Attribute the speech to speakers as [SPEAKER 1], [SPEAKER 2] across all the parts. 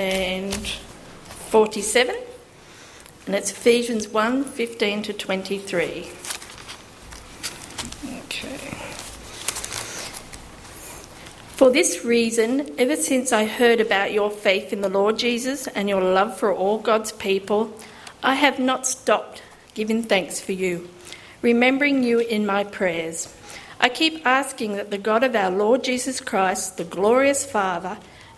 [SPEAKER 1] and 47, and it's Ephesians 1 15 to 23. Okay. For this reason, ever since I heard about your faith in the Lord Jesus and your love for all God's people, I have not stopped giving thanks for you, remembering you in my prayers. I keep asking that the God of our Lord Jesus Christ, the glorious Father,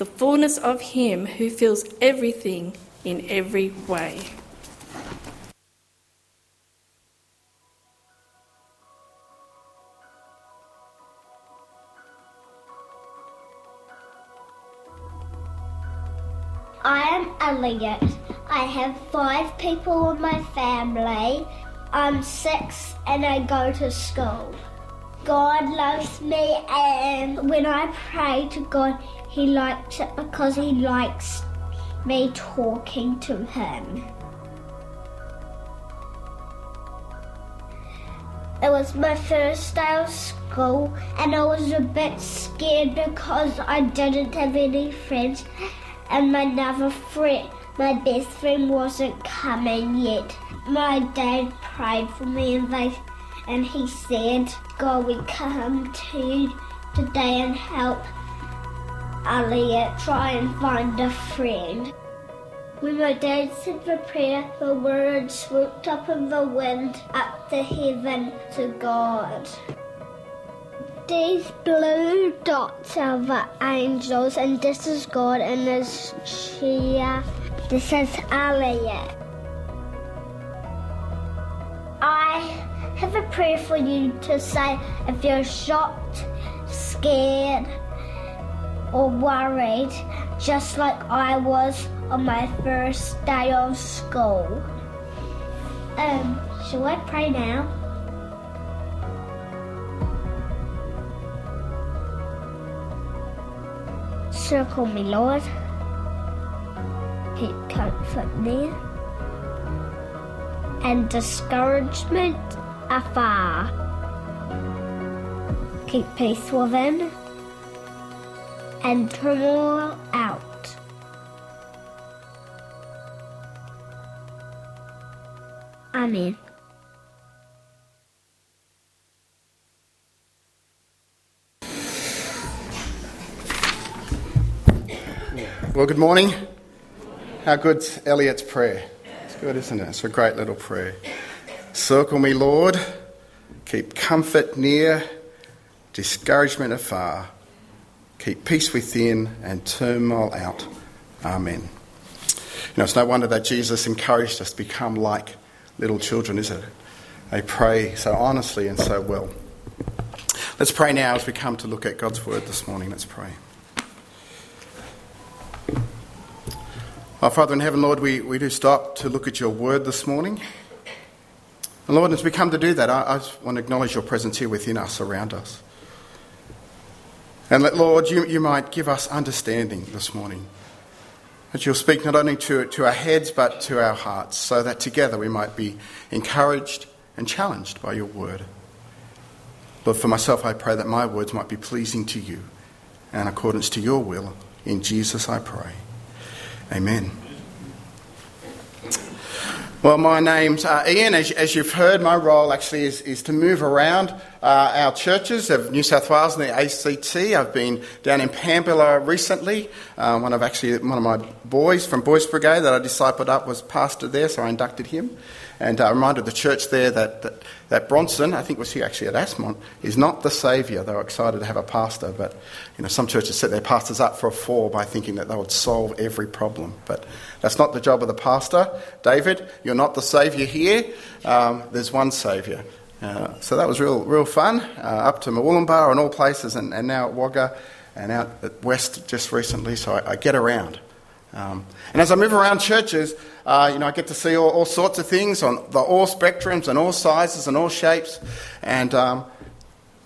[SPEAKER 1] the fullness of Him who fills everything in every way.
[SPEAKER 2] I am Elliot. I have five people in my family. I'm six and I go to school. God loves me, and when I pray to God, he likes it because he likes me talking to him. It was my first day of school and I was a bit scared because I didn't have any friends and my another friend, my best friend wasn't coming yet. My dad prayed for me and they and he said, God we come to today and help Elliot try and find a friend. When my dad said the prayer, the words swooped up in the wind up to heaven to God. These blue dots are the angels, and this is God, and this Shia. This is Elliot. Have a prayer for you to say if you're shocked, scared, or worried, just like I was on my first day of school. Um, shall I pray now? Circle me, Lord. Keep comfort me and discouragement afar. Keep peace within and turmoil out. Amen.
[SPEAKER 3] Well, good morning. How good's Elliot's prayer? It's good, isn't it? It's a great little prayer. Circle me, Lord. Keep comfort near, discouragement afar. Keep peace within and turmoil out. Amen. You know, it's no wonder that Jesus encouraged us to become like little children, is it? They pray so honestly and so well. Let's pray now as we come to look at God's word this morning. Let's pray. Our Father in heaven, Lord, we, we do stop to look at your word this morning. And Lord, as we come to do that, I, I want to acknowledge your presence here within us, around us. And let, Lord, you, you might give us understanding this morning. That you'll speak not only to, to our heads, but to our hearts, so that together we might be encouraged and challenged by your word. Lord, for myself, I pray that my words might be pleasing to you and accordance to your will. In Jesus I pray. Amen. Well, my name's uh, Ian. As, as, you've heard, my role actually is, is to move around uh, our churches of New South Wales and the ACT. I've been down in Pambula recently. Uh, one of actually one of my boys from Boys Brigade that I discipled up was pastor there, so I inducted him. And uh, reminded the church there that, that, that Bronson, I think was here actually at Ashmont, is not the saviour. They were excited to have a pastor, but you know, some churches set their pastors up for a fall by thinking that they would solve every problem. But that's not the job of the pastor. David, you're not the saviour here. Um, there's one saviour. Uh, so that was real, real fun. Uh, up to Murwillumbah and all places, and, and now at Wagga and out at West just recently. So I, I get around. Um, and as I move around churches, uh, you know, I get to see all, all, sorts of things on the all spectrums and all sizes and all shapes. And, um,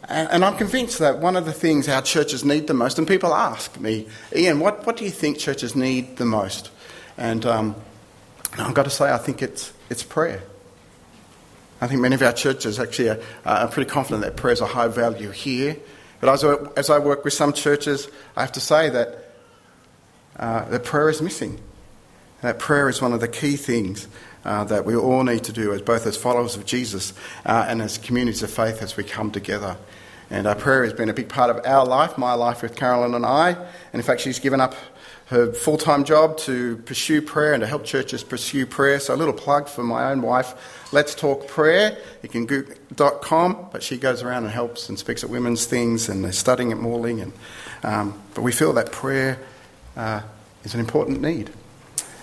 [SPEAKER 3] and, and, I'm convinced that one of the things our churches need the most, and people ask me, Ian, what, what do you think churches need the most? And um, I've got to say, I think it's, it's prayer. I think many of our churches actually are, are pretty confident that prayer is a high value here. But as I, as I work with some churches, I have to say that, uh, that prayer is missing. That prayer is one of the key things uh, that we all need to do, as both as followers of Jesus uh, and as communities of faith as we come together. And our prayer has been a big part of our life, my life with Carolyn and I. And in fact, she's given up her full time job to pursue prayer and to help churches pursue prayer. So, a little plug for my own wife Let's Talk Prayer. You can go.com, but she goes around and helps and speaks at women's things and they're studying at Morling. And, um, but we feel that prayer uh, is an important need.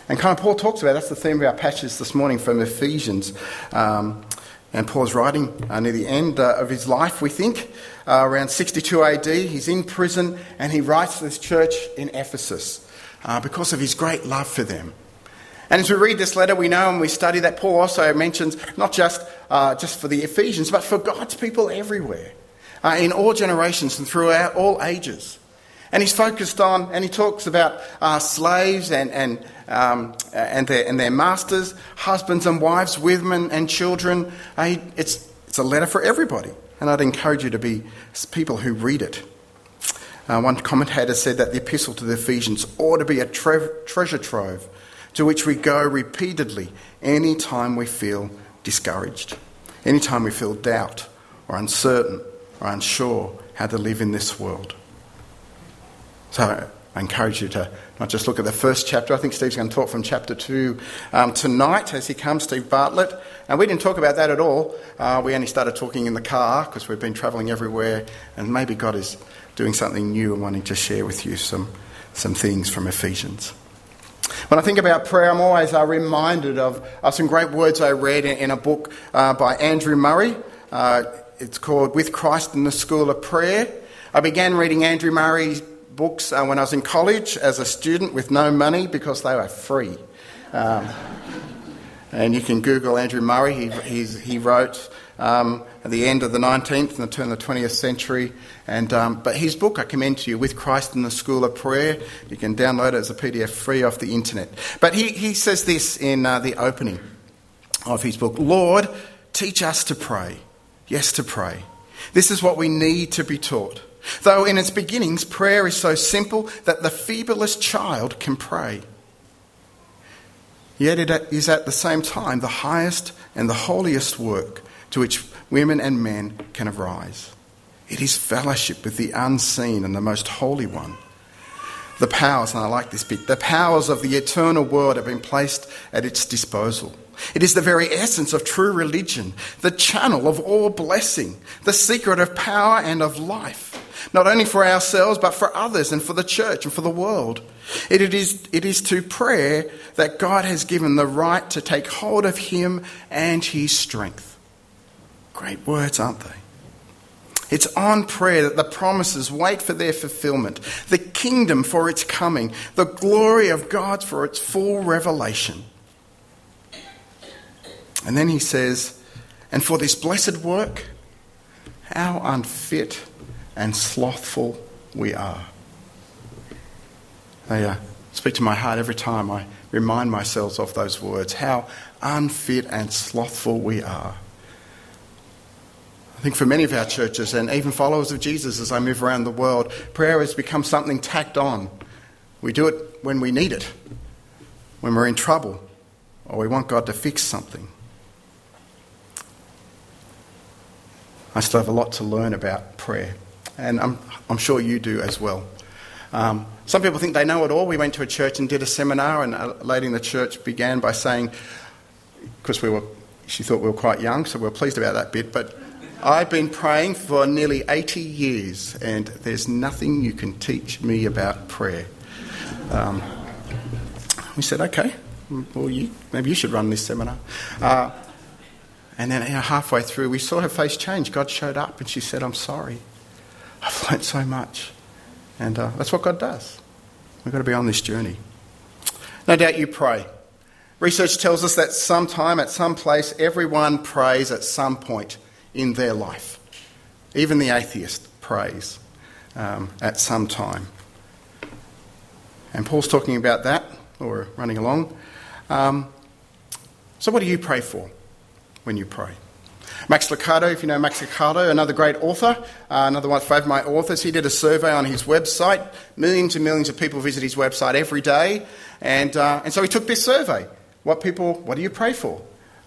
[SPEAKER 3] And kind of Paul talks about that's the theme of our passage this morning from Ephesians. Um, and Paul's writing uh, near the end uh, of his life, we think, uh, around 62 AD. He's in prison and he writes to this church in Ephesus uh, because of his great love for them. And as we read this letter, we know and we study that Paul also mentions not just, uh, just for the Ephesians, but for God's people everywhere, uh, in all generations and throughout all ages. And he's focused on, and he talks about uh, slaves and, and, um, and, their, and their masters, husbands and wives, women and children. Uh, it's, it's a letter for everybody. And I'd encourage you to be people who read it. Uh, one commentator said that the epistle to the Ephesians ought to be a tre- treasure trove to which we go repeatedly any time we feel discouraged, any time we feel doubt or uncertain or unsure how to live in this world. So I encourage you to not just look at the first chapter. I think Steve's going to talk from chapter 2 um, tonight as he comes, Steve Bartlett. And we didn't talk about that at all. Uh, we only started talking in the car because we've been travelling everywhere, and maybe God is doing something new and wanting to share with you some, some things from Ephesians. When I think about prayer, I'm always uh, reminded of some great words I read in, in a book uh, by Andrew Murray. Uh, it's called With Christ in the School of Prayer. I began reading Andrew Murray's books uh, when I was in college as a student with no money because they were free. Um, and you can Google Andrew Murray. He, he wrote um, at the end of the 19th and the turn of the 20th century. And, um, but his book I commend to you, With Christ in the School of Prayer. You can download it as a PDF free off the internet. But he, he says this in uh, the opening of his book Lord, teach us to pray. Yes, to pray. This is what we need to be taught. Though in its beginnings, prayer is so simple that the feeblest child can pray. Yet it is at the same time the highest and the holiest work to which women and men can arise. It is fellowship with the unseen and the most holy one. The powers, and I like this bit, the powers of the eternal world have been placed at its disposal. It is the very essence of true religion, the channel of all blessing, the secret of power and of life, not only for ourselves, but for others and for the church and for the world. It is, it is to prayer that God has given the right to take hold of Him and His strength. Great words, aren't they? It's on prayer that the promises wait for their fulfillment, the kingdom for its coming, the glory of God for its full revelation. And then he says, And for this blessed work, how unfit and slothful we are. They uh, speak to my heart every time I remind myself of those words. How unfit and slothful we are. I think for many of our churches and even followers of Jesus as I move around the world, prayer has become something tacked on. We do it when we need it, when we're in trouble, or we want God to fix something. I still have a lot to learn about prayer, and I'm, I'm sure you do as well. Um, some people think they know it all. We went to a church and did a seminar, and a lady in the church began by saying, because we were she thought we were quite young, so we are pleased about that bit. But I've been praying for nearly 80 years, and there's nothing you can teach me about prayer. Um, we said, okay, well, you, maybe you should run this seminar. Uh, and then you know, halfway through, we saw her face change. God showed up, and she said, I'm sorry. I've learnt so much. And uh, that's what God does. We've got to be on this journey. No doubt you pray. Research tells us that sometime, at some place, everyone prays at some point in their life. Even the atheist prays um, at some time. And Paul's talking about that, or running along. Um, so, what do you pray for when you pray? Max Lucado, if you know Max Lucado, another great author, uh, another one of my authors, he did a survey on his website. Millions and millions of people visit his website every day. And, uh, and so he took this survey. What people, what do you pray for?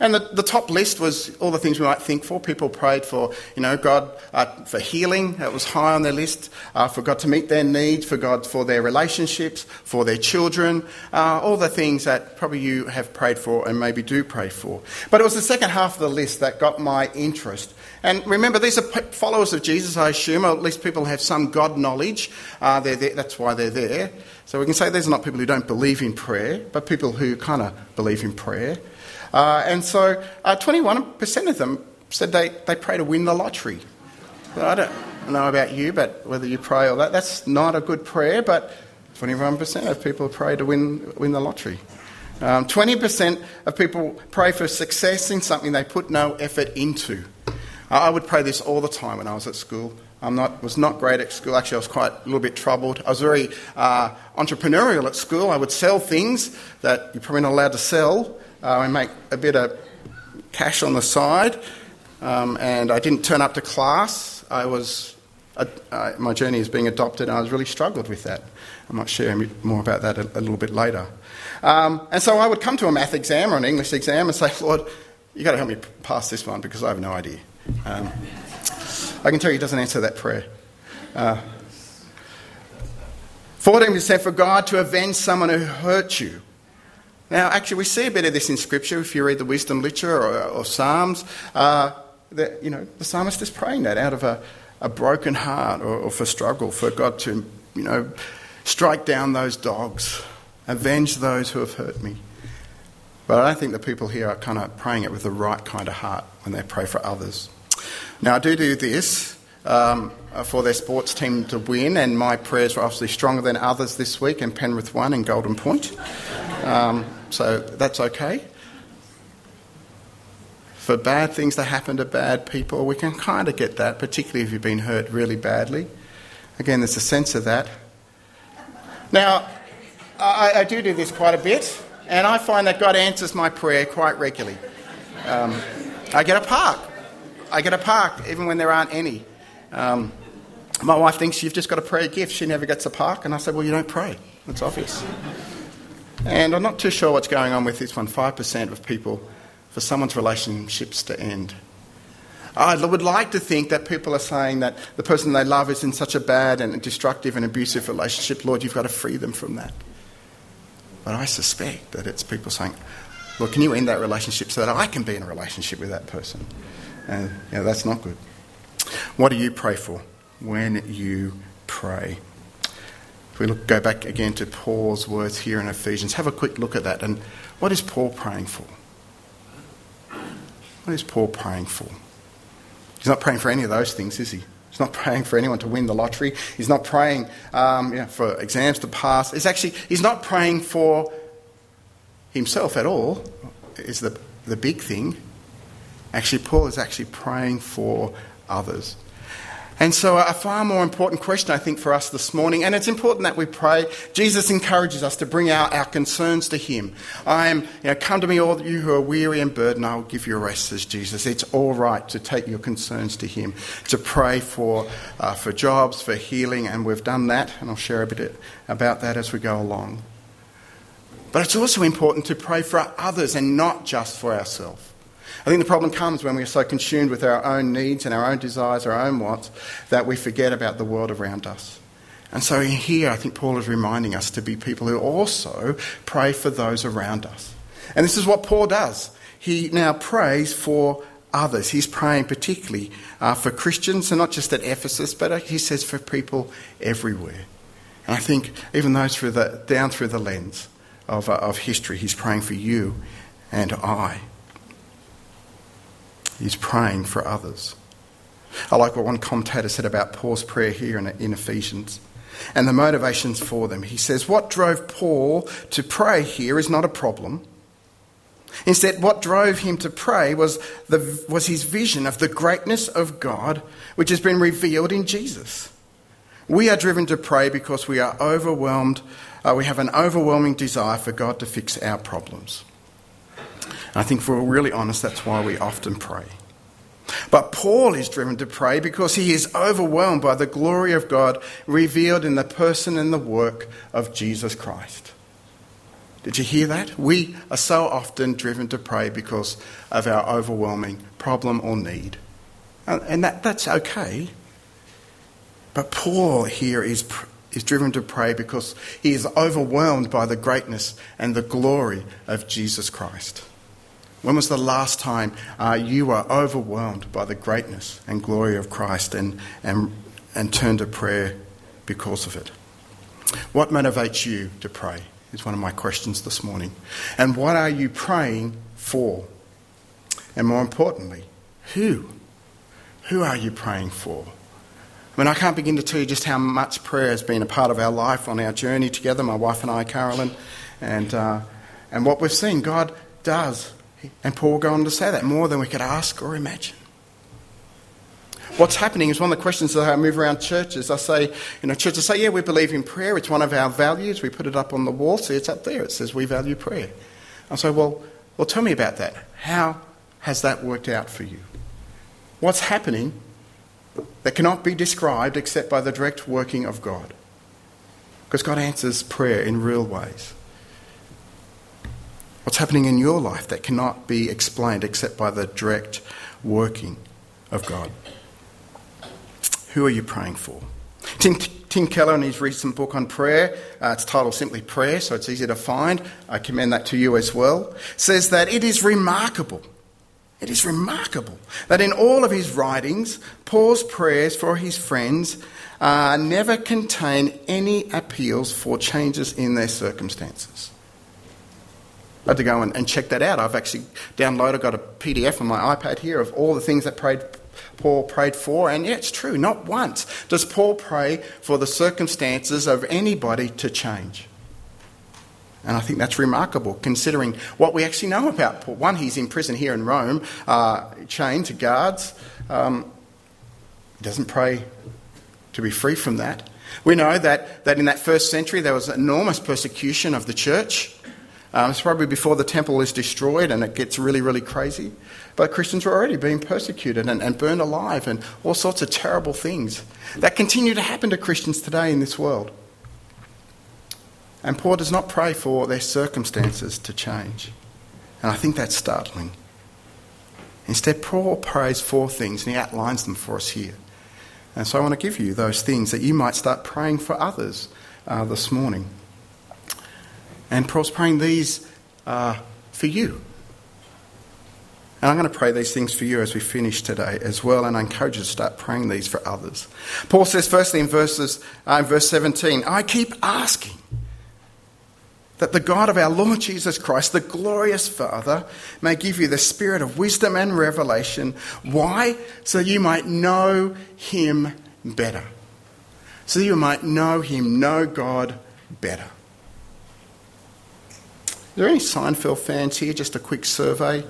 [SPEAKER 3] And the, the top list was all the things we might think for. People prayed for, you know, God uh, for healing. That was high on their list. Uh, for God to meet their needs, for God for their relationships, for their children. Uh, all the things that probably you have prayed for and maybe do pray for. But it was the second half of the list that got my interest. And remember, these are followers of Jesus, I assume, or at least people have some God knowledge. Uh, they're there, that's why they're there. So we can say these are not people who don't believe in prayer, but people who kind of believe in prayer. Uh, and so uh, 21% of them said they, they pray to win the lottery. I don't know about you, but whether you pray or that, that's not a good prayer, but 21% of people pray to win, win the lottery. Um, 20% of people pray for success in something they put no effort into. I would pray this all the time when I was at school. I not, was not great at school. Actually, I was quite a little bit troubled. I was very uh, entrepreneurial at school. I would sell things that you're probably not allowed to sell uh, and make a bit of cash on the side. Um, and I didn't turn up to class. I was, uh, uh, my journey is being adopted, and I was really struggled with that. I might share more about that a, a little bit later. Um, and so I would come to a math exam or an English exam and say, Lord, you've got to help me pass this one because I have no idea. Um, I can tell you, he doesn't answer that prayer. Uh, 14% for God to avenge someone who hurt you. Now, actually, we see a bit of this in Scripture if you read the wisdom literature or, or Psalms. Uh, that, you know, the psalmist is praying that out of a, a broken heart or, or for struggle, for God to, you know, strike down those dogs, avenge those who have hurt me. But I don't think the people here are kind of praying it with the right kind of heart when they pray for others. Now, I do do this um, for their sports team to win, and my prayers were obviously stronger than others this week, and Penrith won in Golden Point. Um, so that's okay. For bad things to happen to bad people, we can kind of get that, particularly if you've been hurt really badly. Again, there's a sense of that. Now, I, I do do this quite a bit, and I find that God answers my prayer quite regularly. Um, I get a park. I get a park even when there aren't any. Um, my wife thinks you've just got to pray a gift. She never gets a park. And I said, well, you don't pray. It's obvious. And I'm not too sure what's going on with this one 5% of people for someone's relationships to end. I would like to think that people are saying that the person they love is in such a bad and destructive and abusive relationship. Lord, you've got to free them from that. But I suspect that it's people saying, Lord, can you end that relationship so that I can be in a relationship with that person? Uh, and yeah, that's not good. What do you pray for when you pray? If we look, go back again to Paul's words here in Ephesians, have a quick look at that. And what is Paul praying for? What is Paul praying for? He's not praying for any of those things, is he? He's not praying for anyone to win the lottery. He's not praying um, you know, for exams to pass. It's actually, he's not praying for himself at all, is the, the big thing. Actually, Paul is actually praying for others. And so, a far more important question, I think, for us this morning, and it's important that we pray. Jesus encourages us to bring our, our concerns to Him. I am, you know, come to me, all you who are weary and burdened, I will give you rest, says Jesus. It's all right to take your concerns to Him, to pray for, uh, for jobs, for healing, and we've done that, and I'll share a bit about that as we go along. But it's also important to pray for others and not just for ourselves. I think the problem comes when we are so consumed with our own needs and our own desires, our own wants, that we forget about the world around us. And so here, I think Paul is reminding us to be people who also pray for those around us. And this is what Paul does. he now prays for others. He's praying particularly uh, for Christians, and not just at Ephesus, but uh, he says for people everywhere. And I think even those through the, down through the lens of, uh, of history, he's praying for you and I. He's praying for others. I like what one commentator said about Paul's prayer here in, in Ephesians and the motivations for them. He says, What drove Paul to pray here is not a problem. Instead, what drove him to pray was, the, was his vision of the greatness of God, which has been revealed in Jesus. We are driven to pray because we are overwhelmed, uh, we have an overwhelming desire for God to fix our problems. And I think if we're really honest, that's why we often pray. But Paul is driven to pray because he is overwhelmed by the glory of God revealed in the person and the work of Jesus Christ. Did you hear that? We are so often driven to pray because of our overwhelming problem or need. And that, that's okay. But Paul here is, is driven to pray because he is overwhelmed by the greatness and the glory of Jesus Christ. When was the last time uh, you were overwhelmed by the greatness and glory of Christ and, and, and turned to prayer because of it? What motivates you to pray is one of my questions this morning. And what are you praying for? And more importantly, who? Who are you praying for? I mean, I can't begin to tell you just how much prayer has been a part of our life on our journey together, my wife and I, Carolyn, and, uh, and what we've seen God does and Paul will go on to say that more than we could ask or imagine. What's happening is one of the questions that I move around churches. I say, you know, churches say, yeah, we believe in prayer. It's one of our values. We put it up on the wall. See, it's up there. It says we value prayer. I say, well, well, tell me about that. How has that worked out for you? What's happening that cannot be described except by the direct working of God? Because God answers prayer in real ways. What's happening in your life that cannot be explained except by the direct working of God? Who are you praying for? Tim, Tim Keller, in his recent book on prayer, uh, it's titled simply Prayer, so it's easy to find. I commend that to you as well. Says that it is remarkable. It is remarkable that in all of his writings, Paul's prayers for his friends uh, never contain any appeals for changes in their circumstances. I had to go and, and check that out. I've actually downloaded, got a PDF on my iPad here of all the things that prayed, Paul prayed for, and yeah, it's true. Not once does Paul pray for the circumstances of anybody to change. And I think that's remarkable considering what we actually know about Paul. One, he's in prison here in Rome, uh, chained to guards. Um, he doesn't pray to be free from that. We know that, that in that first century there was enormous persecution of the church. Um, it's probably before the temple is destroyed and it gets really, really crazy. But Christians were already being persecuted and, and burned alive and all sorts of terrible things that continue to happen to Christians today in this world. And Paul does not pray for their circumstances to change. And I think that's startling. Instead, Paul prays for things and he outlines them for us here. And so I want to give you those things that you might start praying for others uh, this morning. And Paul's praying these uh, for you. And I'm going to pray these things for you as we finish today as well, and I encourage you to start praying these for others. Paul says, firstly, in, verses, uh, in verse 17, I keep asking that the God of our Lord Jesus Christ, the glorious Father, may give you the spirit of wisdom and revelation. Why? So you might know him better. So you might know him, know God better. Are there any Seinfeld fans here? Just a quick survey.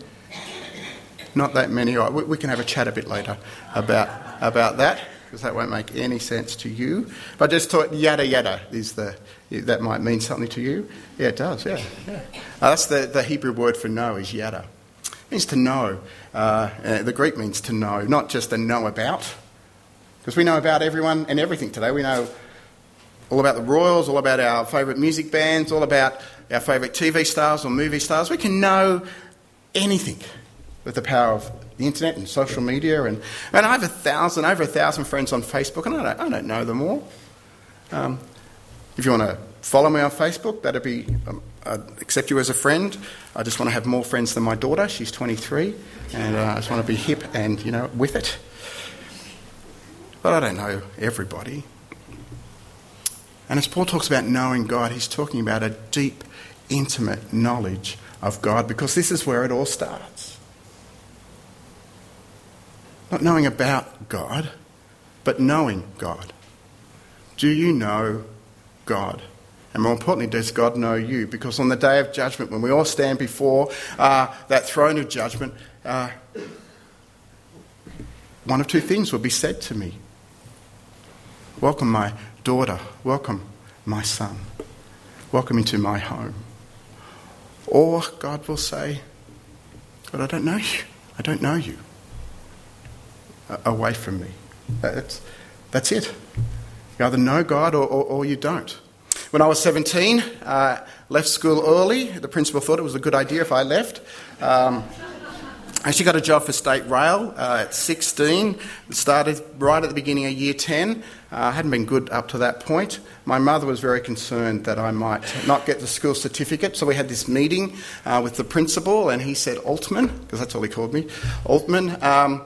[SPEAKER 3] Not that many. We can have a chat a bit later about, about that because that won't make any sense to you. But I just thought yada yada is the that might mean something to you. Yeah, it does. Yeah, yeah. Uh, that's the, the Hebrew word for know is yada. It means to know. Uh, uh, the Greek means to know, not just to know about. Because we know about everyone and everything today. We know all about the Royals, all about our favourite music bands, all about our favourite TV stars or movie stars. We can know anything with the power of the internet and social media. And, and I have a thousand, over a thousand friends on Facebook, and I don't, I don't know them all. Um, if you want to follow me on Facebook, that'd be I'd accept you as a friend. I just want to have more friends than my daughter. She's 23, and uh, I just want to be hip and, you know, with it. But I don't know everybody. And as Paul talks about knowing God, he's talking about a deep, intimate knowledge of God because this is where it all starts. Not knowing about God, but knowing God. Do you know God? And more importantly, does God know you? Because on the day of judgment, when we all stand before uh, that throne of judgment, uh, one of two things will be said to me Welcome, my daughter. Welcome, my son. Welcome into my home. Or God will say, God, I don't know you. I don't know you. Away from me. That's, that's it. You either know God or, or, or you don't. When I was 17, uh, left school early. The principal thought it was a good idea if I left. Um, I actually got a job for State Rail uh, at 16. It Started right at the beginning of year 10. Uh, I hadn't been good up to that point. My mother was very concerned that I might not get the school certificate, so we had this meeting uh, with the principal, and he said, Altman, because that's all he called me, Altman, um,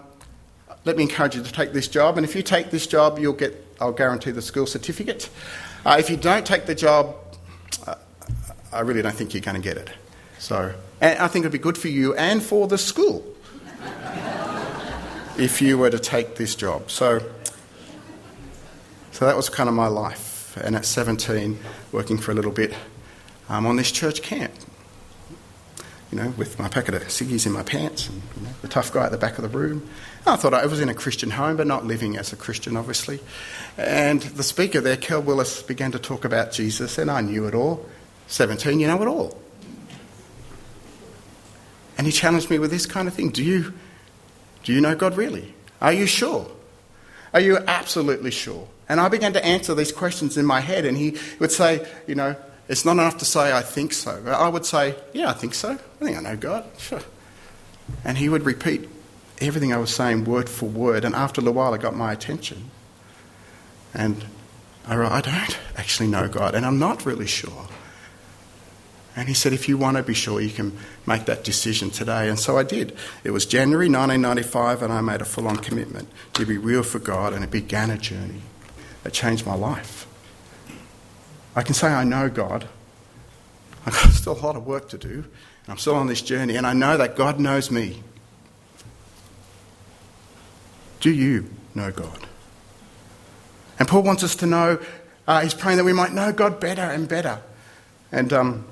[SPEAKER 3] let me encourage you to take this job, and if you take this job, you'll get, I'll guarantee the school certificate. Uh, if you don't take the job, uh, I really don't think you're going to get it. So, and I think it'd be good for you and for the school if you were to take this job. So, so that was kind of my life. And at 17, working for a little bit um, on this church camp, you know, with my packet of ciggies in my pants and you know, the tough guy at the back of the room. I thought I was in a Christian home, but not living as a Christian, obviously. And the speaker there, Kel Willis, began to talk about Jesus, and I knew it all. 17, you know it all. And he challenged me with this kind of thing Do you, do you know God really? Are you sure? Are you absolutely sure? And I began to answer these questions in my head, and he would say, You know, it's not enough to say, I think so. I would say, Yeah, I think so. I think I know God. Sure. And he would repeat everything I was saying word for word, and after a while, it got my attention. And I, wrote, I don't actually know God, and I'm not really sure. And he said, if you want to be sure, you can make that decision today. And so I did. It was January 1995, and I made a full on commitment to be real for God, and it began a journey that changed my life. I can say I know God. I've got still a lot of work to do, and I'm still on this journey, and I know that God knows me. Do you know God? And Paul wants us to know, uh, he's praying that we might know God better and better. And um,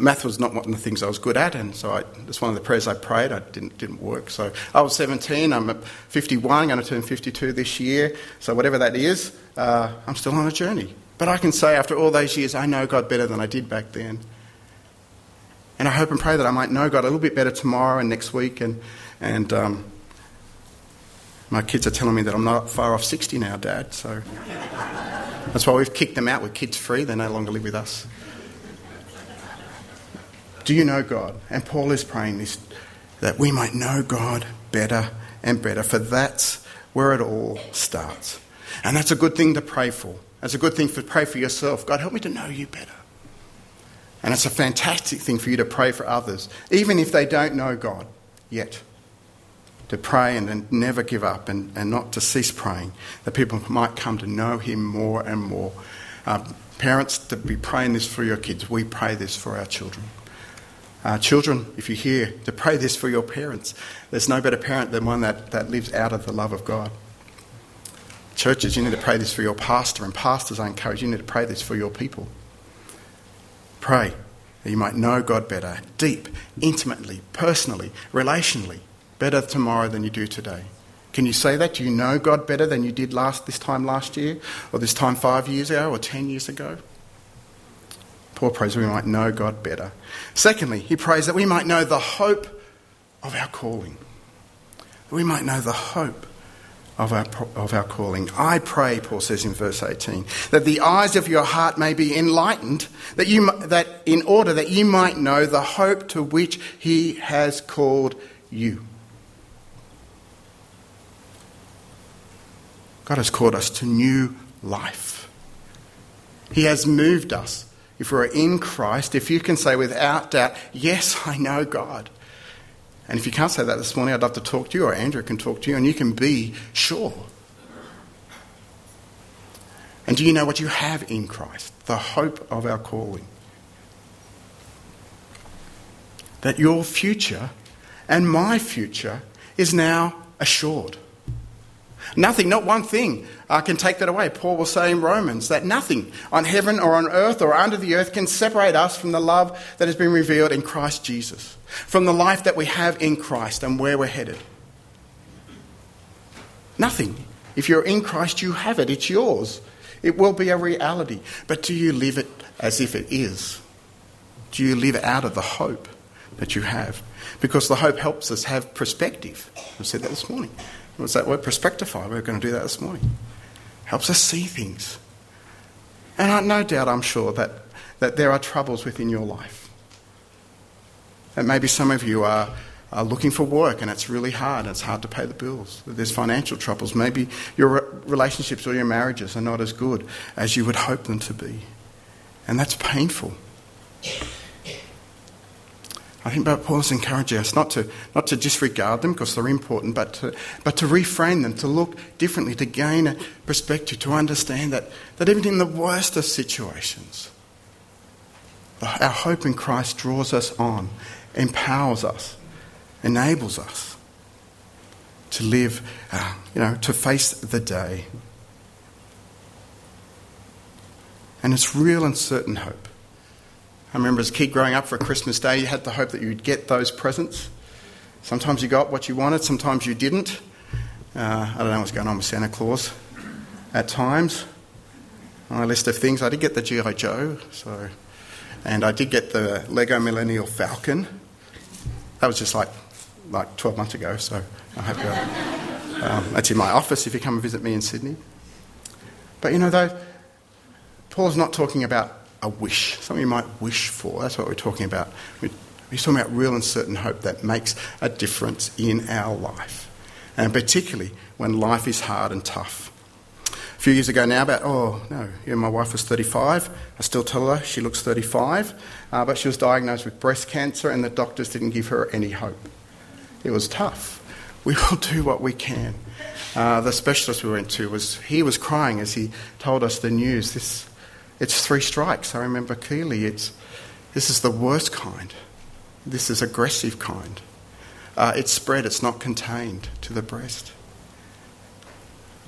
[SPEAKER 3] math was not one of the things I was good at, and so I, it's one of the prayers I prayed. I didn't didn't work. So I was 17. I'm 51. Going to turn 52 this year. So whatever that is, uh, I'm still on a journey. But I can say after all those years, I know God better than I did back then. And I hope and pray that I might know God a little bit better tomorrow and next week, and and um, my kids are telling me that I'm not far off 60 now, Dad, so that's why we've kicked them out. We're kids free, they no longer live with us. Do you know God? And Paul is praying this that we might know God better and better, for that's where it all starts. And that's a good thing to pray for. That's a good thing to pray for yourself. God, help me to know you better. And it's a fantastic thing for you to pray for others, even if they don't know God yet to pray and, and never give up and, and not to cease praying, that people might come to know Him more and more. Uh, parents, to be praying this for your kids. We pray this for our children. Uh, children, if you're here, to pray this for your parents. There's no better parent than one that, that lives out of the love of God. Churches, you need to pray this for your pastor, and pastors, I encourage you need to pray this for your people. Pray that you might know God better, deep, intimately, personally, relationally better tomorrow than you do today. Can you say that? Do you know God better than you did last this time last year, or this time five years ago, or ten years ago? Paul prays that we might know God better. Secondly, he prays that we might know the hope of our calling. That we might know the hope of our, of our calling. I pray, Paul says in verse 18, that the eyes of your heart may be enlightened, that, you, that in order that you might know the hope to which he has called you. God has called us to new life. He has moved us if we're in Christ, if you can say without doubt, Yes, I know God. And if you can't say that this morning, I'd love to talk to you, or Andrew can talk to you, and you can be sure. And do you know what you have in Christ? The hope of our calling. That your future and my future is now assured. Nothing, not one thing, uh, can take that away. Paul will say in Romans that nothing on heaven or on earth or under the earth can separate us from the love that has been revealed in Christ Jesus, from the life that we have in Christ and where we're headed. Nothing. If you're in Christ, you have it, it's yours. It will be a reality. But do you live it as if it is? Do you live out of the hope that you have? Because the hope helps us have perspective. I said that this morning. What's that word? Perspectify. We're going to do that this morning. Helps us see things. And I, no doubt, I'm sure, that, that there are troubles within your life. And maybe some of you are, are looking for work and it's really hard and it's hard to pay the bills. There's financial troubles. Maybe your relationships or your marriages are not as good as you would hope them to be. And that's painful. I think Paul Paul's encouraging us not to, not to disregard them because they're important, but to, but to reframe them, to look differently, to gain a perspective, to understand that, that even in the worst of situations, our hope in Christ draws us on, empowers us, enables us to live, uh, you know, to face the day. And it's real and certain hope. I remember as a kid growing up for Christmas Day, you had the hope that you'd get those presents. Sometimes you got what you wanted, sometimes you didn't. Uh, I don't know what's going on with Santa Claus at times. On my list of things, I did get the G.I. Joe, so, and I did get the Lego Millennium Falcon. That was just like, like 12 months ago, so I hope you're, um, that's in my office if you come and visit me in Sydney. But you know, though, Paul's not talking about a wish, something you might wish for. That's what we're talking about. We're talking about real and certain hope that makes a difference in our life, and particularly when life is hard and tough. A few years ago now, about, oh no, yeah, my wife was 35. I still tell her she looks 35, uh, but she was diagnosed with breast cancer, and the doctors didn't give her any hope. It was tough. We will do what we can. Uh, the specialist we went to was he was crying as he told us the news. This it's three strikes. I remember clearly. It's, this is the worst kind. This is aggressive kind. Uh, it's spread, it's not contained to the breast.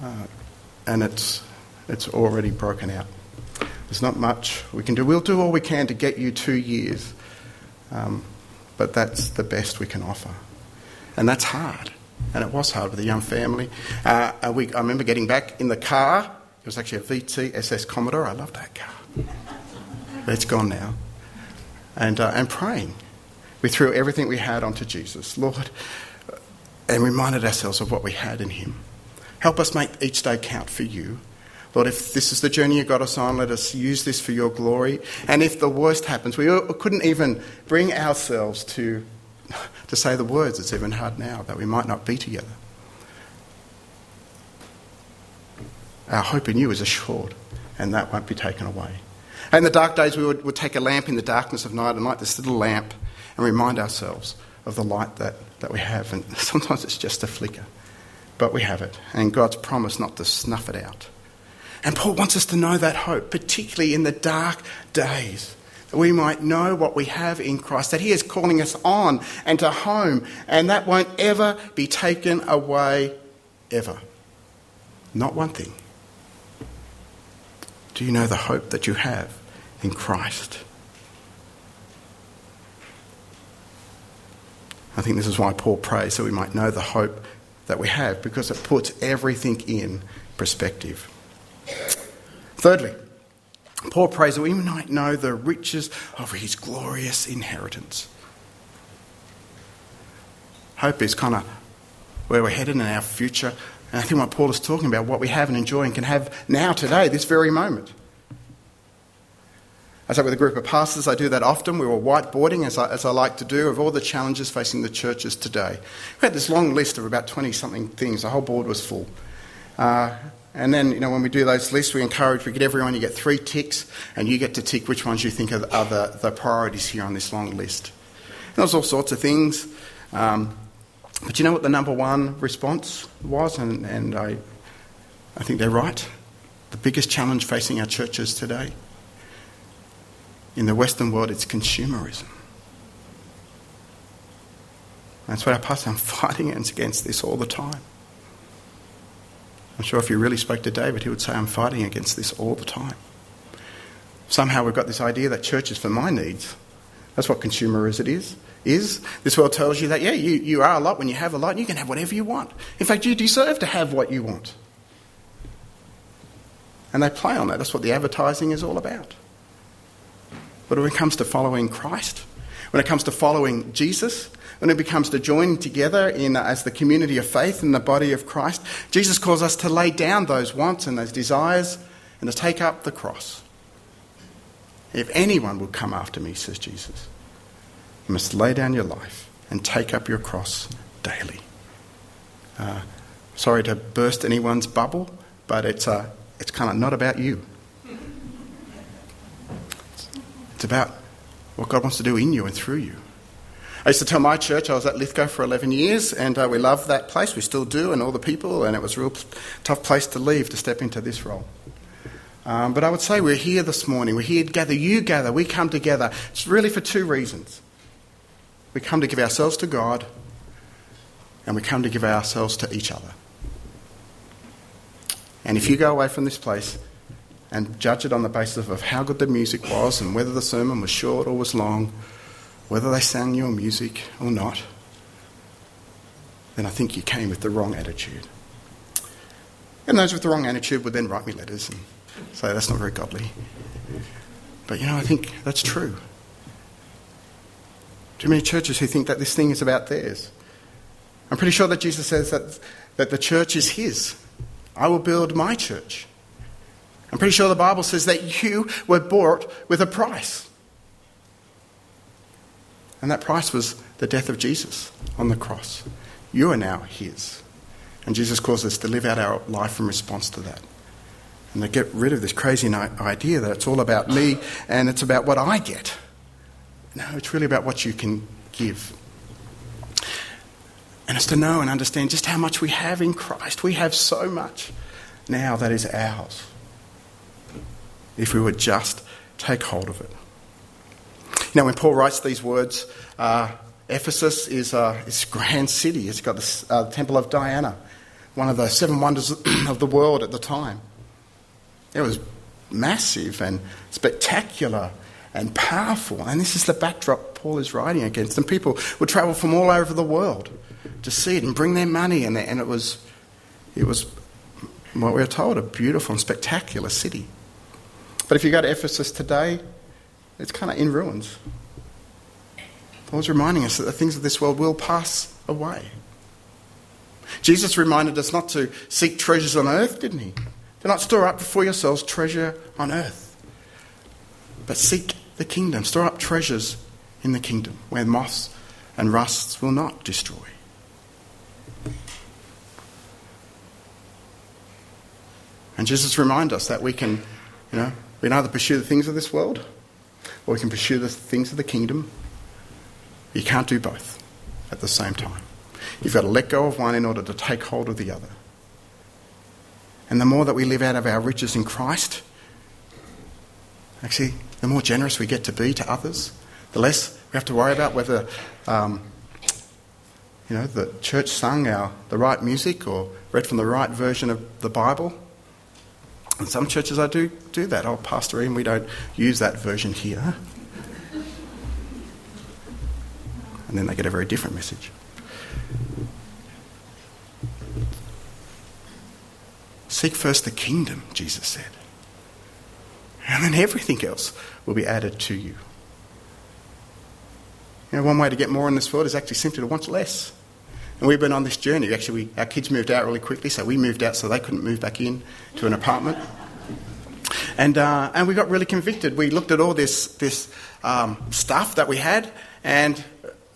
[SPEAKER 3] Uh, and it's, it's already broken out. There's not much we can do. We'll do all we can to get you two years, um, but that's the best we can offer. And that's hard. And it was hard with a young family. Uh, we, I remember getting back in the car it was actually a VT SS Commodore. I loved that car. It's gone now. And, uh, and praying. We threw everything we had onto Jesus, Lord, and reminded ourselves of what we had in Him. Help us make each day count for you. Lord, if this is the journey you got us on, let us use this for your glory. And if the worst happens, we couldn't even bring ourselves to, to say the words. It's even hard now that we might not be together. Our hope in you is assured, and that won't be taken away. And in the dark days, we would, would take a lamp in the darkness of night and light this little lamp and remind ourselves of the light that, that we have. And sometimes it's just a flicker, but we have it. And God's promise not to snuff it out. And Paul wants us to know that hope, particularly in the dark days, that we might know what we have in Christ, that He is calling us on and to home, and that won't ever be taken away, ever. Not one thing. Do you know the hope that you have in Christ? I think this is why Paul prays, so we might know the hope that we have, because it puts everything in perspective. Thirdly, Paul prays that we might know the riches of his glorious inheritance. Hope is kind of where we're headed in our future and I think what Paul is talking about, what we have and enjoy and can have now, today, this very moment. I I with a group of pastors, I do that often. We were whiteboarding, as I, as I like to do, of all the challenges facing the churches today. We had this long list of about 20 something things. The whole board was full. Uh, And then, you know, when we do those lists, we encourage, we get everyone, you get three ticks, and you get to tick which ones you think are, are the, the priorities here on this long list. And there's all sorts of things. Um, but you know what the number one response was? And, and I, I think they're right. The biggest challenge facing our churches today in the Western world, it's consumerism. That's what our pastor, I'm fighting against this all the time. I'm sure if you really spoke to David, he would say, I'm fighting against this all the time. Somehow we've got this idea that church is for my needs. That's what consumerism is. Is this world tells you that yeah, you, you are a lot when you have a lot, and you can have whatever you want. In fact, you deserve to have what you want. And they play on that. That's what the advertising is all about. But when it comes to following Christ, when it comes to following Jesus, when it becomes to join together in, uh, as the community of faith in the body of Christ, Jesus calls us to lay down those wants and those desires and to take up the cross. If anyone would come after me, says Jesus, you must lay down your life and take up your cross daily. Uh, sorry to burst anyone's bubble, but it's, uh, it's kind of not about you. It's about what God wants to do in you and through you. I used to tell my church, I was at Lithgow for 11 years, and uh, we loved that place. We still do, and all the people, and it was a real tough place to leave to step into this role. Um, but I would say we're here this morning. We're here to gather. You gather. We come together. It's really for two reasons. We come to give ourselves to God, and we come to give ourselves to each other. And if you go away from this place and judge it on the basis of how good the music was and whether the sermon was short or was long, whether they sang your music or not, then I think you came with the wrong attitude. And those with the wrong attitude would then write me letters and say that's not very godly. But you know, I think that's true. Too many churches who think that this thing is about theirs. I'm pretty sure that Jesus says that, that the church is his. I will build my church. I'm pretty sure the Bible says that you were bought with a price. And that price was the death of Jesus on the cross. You are now His. And Jesus calls us to live out our life in response to that. And to get rid of this crazy idea that it's all about me and it's about what I get. No, it's really about what you can give. And it's to know and understand just how much we have in Christ. We have so much now that is ours. If we would just take hold of it. Now, when Paul writes these words, uh, Ephesus is, uh, is a grand city. It's got the uh, Temple of Diana, one of the seven wonders of the world at the time. It was massive and spectacular and powerful. And this is the backdrop Paul is writing against. And people would travel from all over the world to see it and bring their money. And, and it, was, it was, what we're told, a beautiful and spectacular city. But if you go to Ephesus today, it's kind of in ruins. Paul's reminding us that the things of this world will pass away. Jesus reminded us not to seek treasures on earth, didn't he? Do not store up for yourselves treasure on earth, but seek the kingdom. Store up treasures in the kingdom where moths and rusts will not destroy. And Jesus reminds us that we can, you know, we can either pursue the things of this world or we can pursue the things of the kingdom. You can't do both at the same time. You've got to let go of one in order to take hold of the other. And the more that we live out of our riches in Christ, actually, the more generous we get to be to others, the less we have to worry about whether, um, you know, the church sung our, the right music or read from the right version of the Bible. And some churches I do do that. Oh, Pastor Ian, we don't use that version here. And then they get a very different message. Seek first the kingdom, Jesus said. And then everything else will be added to you. You know, one way to get more in this world is actually simply to want less. And we've been on this journey. Actually, we, our kids moved out really quickly, so we moved out so they couldn't move back in to an apartment. And, uh, and we got really convicted. We looked at all this, this um, stuff that we had, and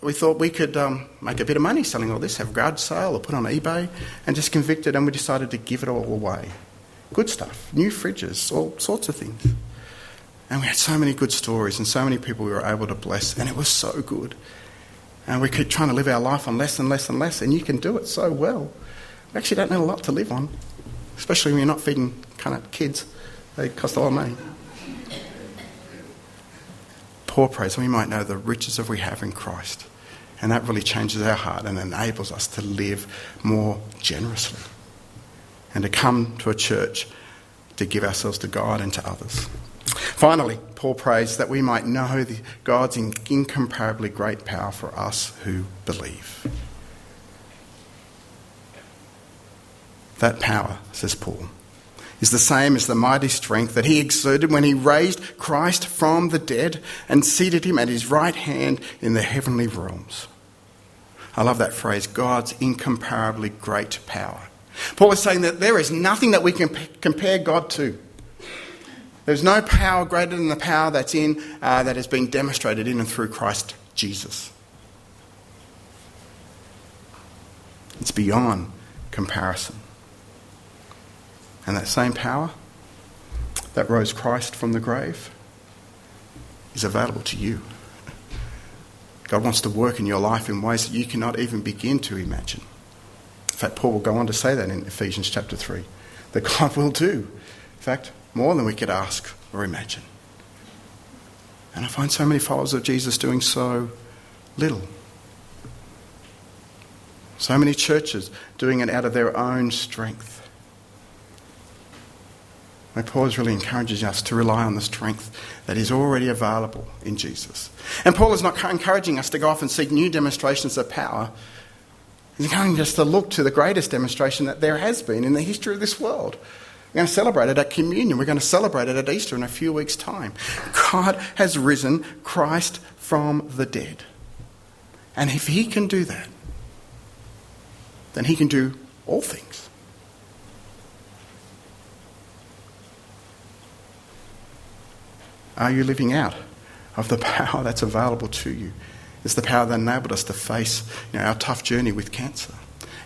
[SPEAKER 3] we thought we could um, make a bit of money selling all this, have a garage sale or put on eBay, and just convicted, and we decided to give it all away. good stuff, new fridges, all sorts of things. And we had so many good stories and so many people we were able to bless, and it was so good. And we keep trying to live our life on less and less and less, and you can do it so well. We actually don't need a lot to live on, especially when you're not feeding kind of kids. They cost a lot of money. Paul prays, we might know the riches that we have in Christ. And that really changes our heart and enables us to live more generously and to come to a church to give ourselves to God and to others. Finally, Paul prays that we might know God's incomparably great power for us who believe. That power, says Paul, is the same as the mighty strength that he exerted when he raised Christ from the dead and seated him at his right hand in the heavenly realms. I love that phrase God's incomparably great power. Paul is saying that there is nothing that we can compare God to. There's no power greater than the power that's in, uh, that has been demonstrated in and through Christ Jesus. It's beyond comparison. And that same power that rose Christ from the grave is available to you. God wants to work in your life in ways that you cannot even begin to imagine. In fact, Paul will go on to say that in Ephesians chapter 3 that God will do, in fact, more than we could ask or imagine. And I find so many followers of Jesus doing so little. So many churches doing it out of their own strength. My Paul is really encouraging us to rely on the strength that is already available in Jesus. And Paul is not encouraging us to go off and seek new demonstrations of power. He's encouraging us to look to the greatest demonstration that there has been in the history of this world. We're going to celebrate it at communion. We're going to celebrate it at Easter in a few weeks' time. God has risen Christ from the dead. And if he can do that, then he can do all things. Are you living out of the power that's available to you? It's the power that enabled us to face you know, our tough journey with cancer.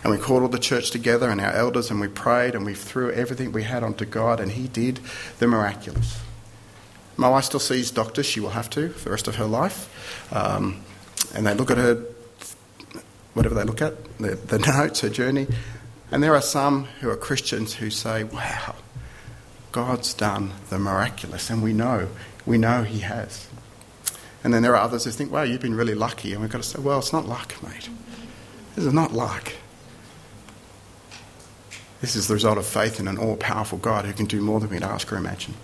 [SPEAKER 3] And we called all the church together and our elders and we prayed and we threw everything we had onto God and He did the miraculous. My wife still sees doctors, she will have to for the rest of her life. Um, and they look at her, whatever they look at, the, the notes, her journey. And there are some who are Christians who say, wow, God's done the miraculous. And we know we know He has. And then there are others who think, wow, you've been really lucky. And we've got to say, well, it's not luck, mate. This is not luck. This is the result of faith in an all powerful God who can do more than we'd ask or imagine.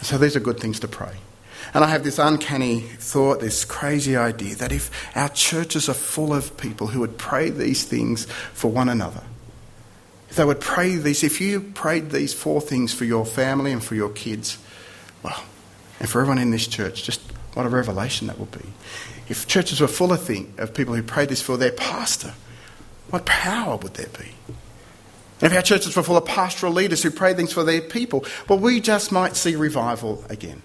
[SPEAKER 3] So these are good things to pray. And I have this uncanny thought, this crazy idea that if our churches are full of people who would pray these things for one another, if they would pray these, if you prayed these four things for your family and for your kids, well, and for everyone in this church, just what a revelation that would be. If churches were full of, thing, of people who prayed this for their pastor, what power would there be? And if our churches were full of pastoral leaders who prayed things for their people, well, we just might see revival again.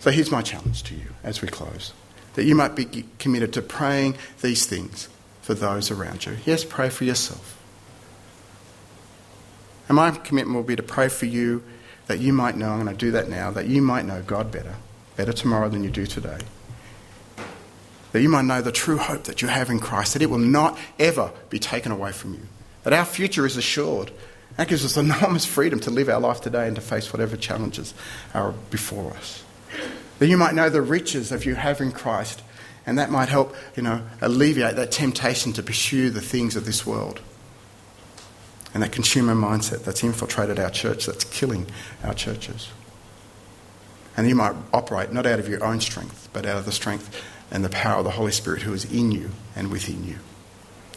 [SPEAKER 3] So here's my challenge to you as we close that you might be committed to praying these things for those around you. Yes, pray for yourself. And my commitment will be to pray for you that you might know, I'm going to do that now, that you might know God better, better tomorrow than you do today. That you might know the true hope that you have in Christ, that it will not ever be taken away from you, that our future is assured. That gives us enormous freedom to live our life today and to face whatever challenges are before us. That you might know the riches of you have in Christ, and that might help, you know, alleviate that temptation to pursue the things of this world and that consumer mindset that's infiltrated our church, that's killing our churches. And you might operate not out of your own strength, but out of the strength and the power of the Holy Spirit who is in you and within you.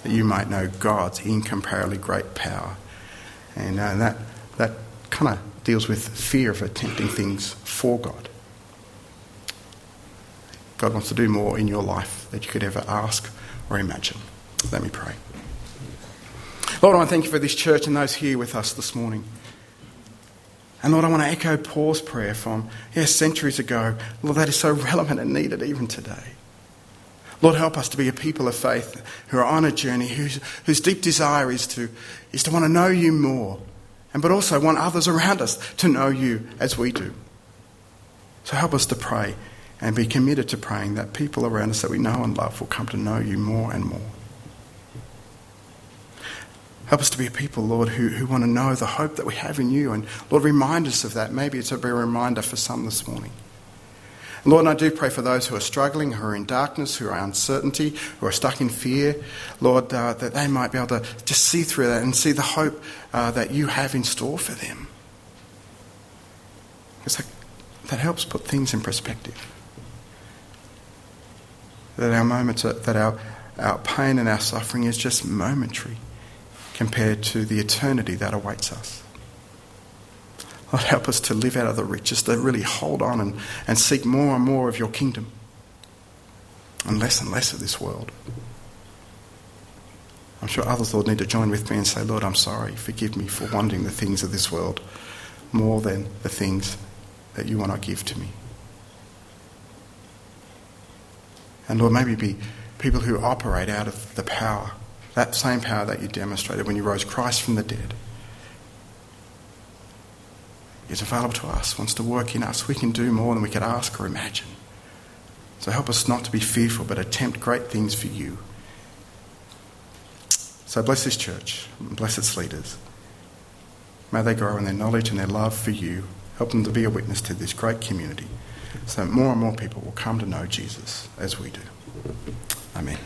[SPEAKER 3] That you might know God's incomparably great power. And, uh, that, that kind of deals with fear of attempting things for God. God wants to do more in your life that you could ever ask or imagine. Let me pray. Lord, I want to thank you for this church and those here with us this morning. And Lord, I want to echo Paul's prayer from, yes, centuries ago. Lord, that is so relevant and needed even today. Lord, help us to be a people of faith who are on a journey, whose, whose deep desire is to, is to want to know you more, and but also want others around us to know you as we do. So help us to pray and be committed to praying that people around us that we know and love will come to know you more and more. Help us to be a people, Lord, who, who want to know the hope that we have in you. And Lord, remind us of that. Maybe it's a very reminder for some this morning. Lord, I do pray for those who are struggling, who are in darkness, who are in uncertainty, who are stuck in fear, Lord, uh, that they might be able to just see through that and see the hope uh, that you have in store for them. Because that, that helps put things in perspective. That our moments, are, that our, our pain and our suffering is just momentary compared to the eternity that awaits us. Lord, help us to live out of the riches, to really hold on and, and seek more and more of your kingdom and less and less of this world. I'm sure others, Lord, need to join with me and say, Lord, I'm sorry. Forgive me for wanting the things of this world more than the things that you want to give to me. And Lord, maybe be people who operate out of the power, that same power that you demonstrated when you rose Christ from the dead is available to us, wants to work in us. We can do more than we could ask or imagine. So help us not to be fearful, but attempt great things for you. So bless this church, bless its leaders. May they grow in their knowledge and their love for you. Help them to be a witness to this great community so more and more people will come to know Jesus as we do. Amen.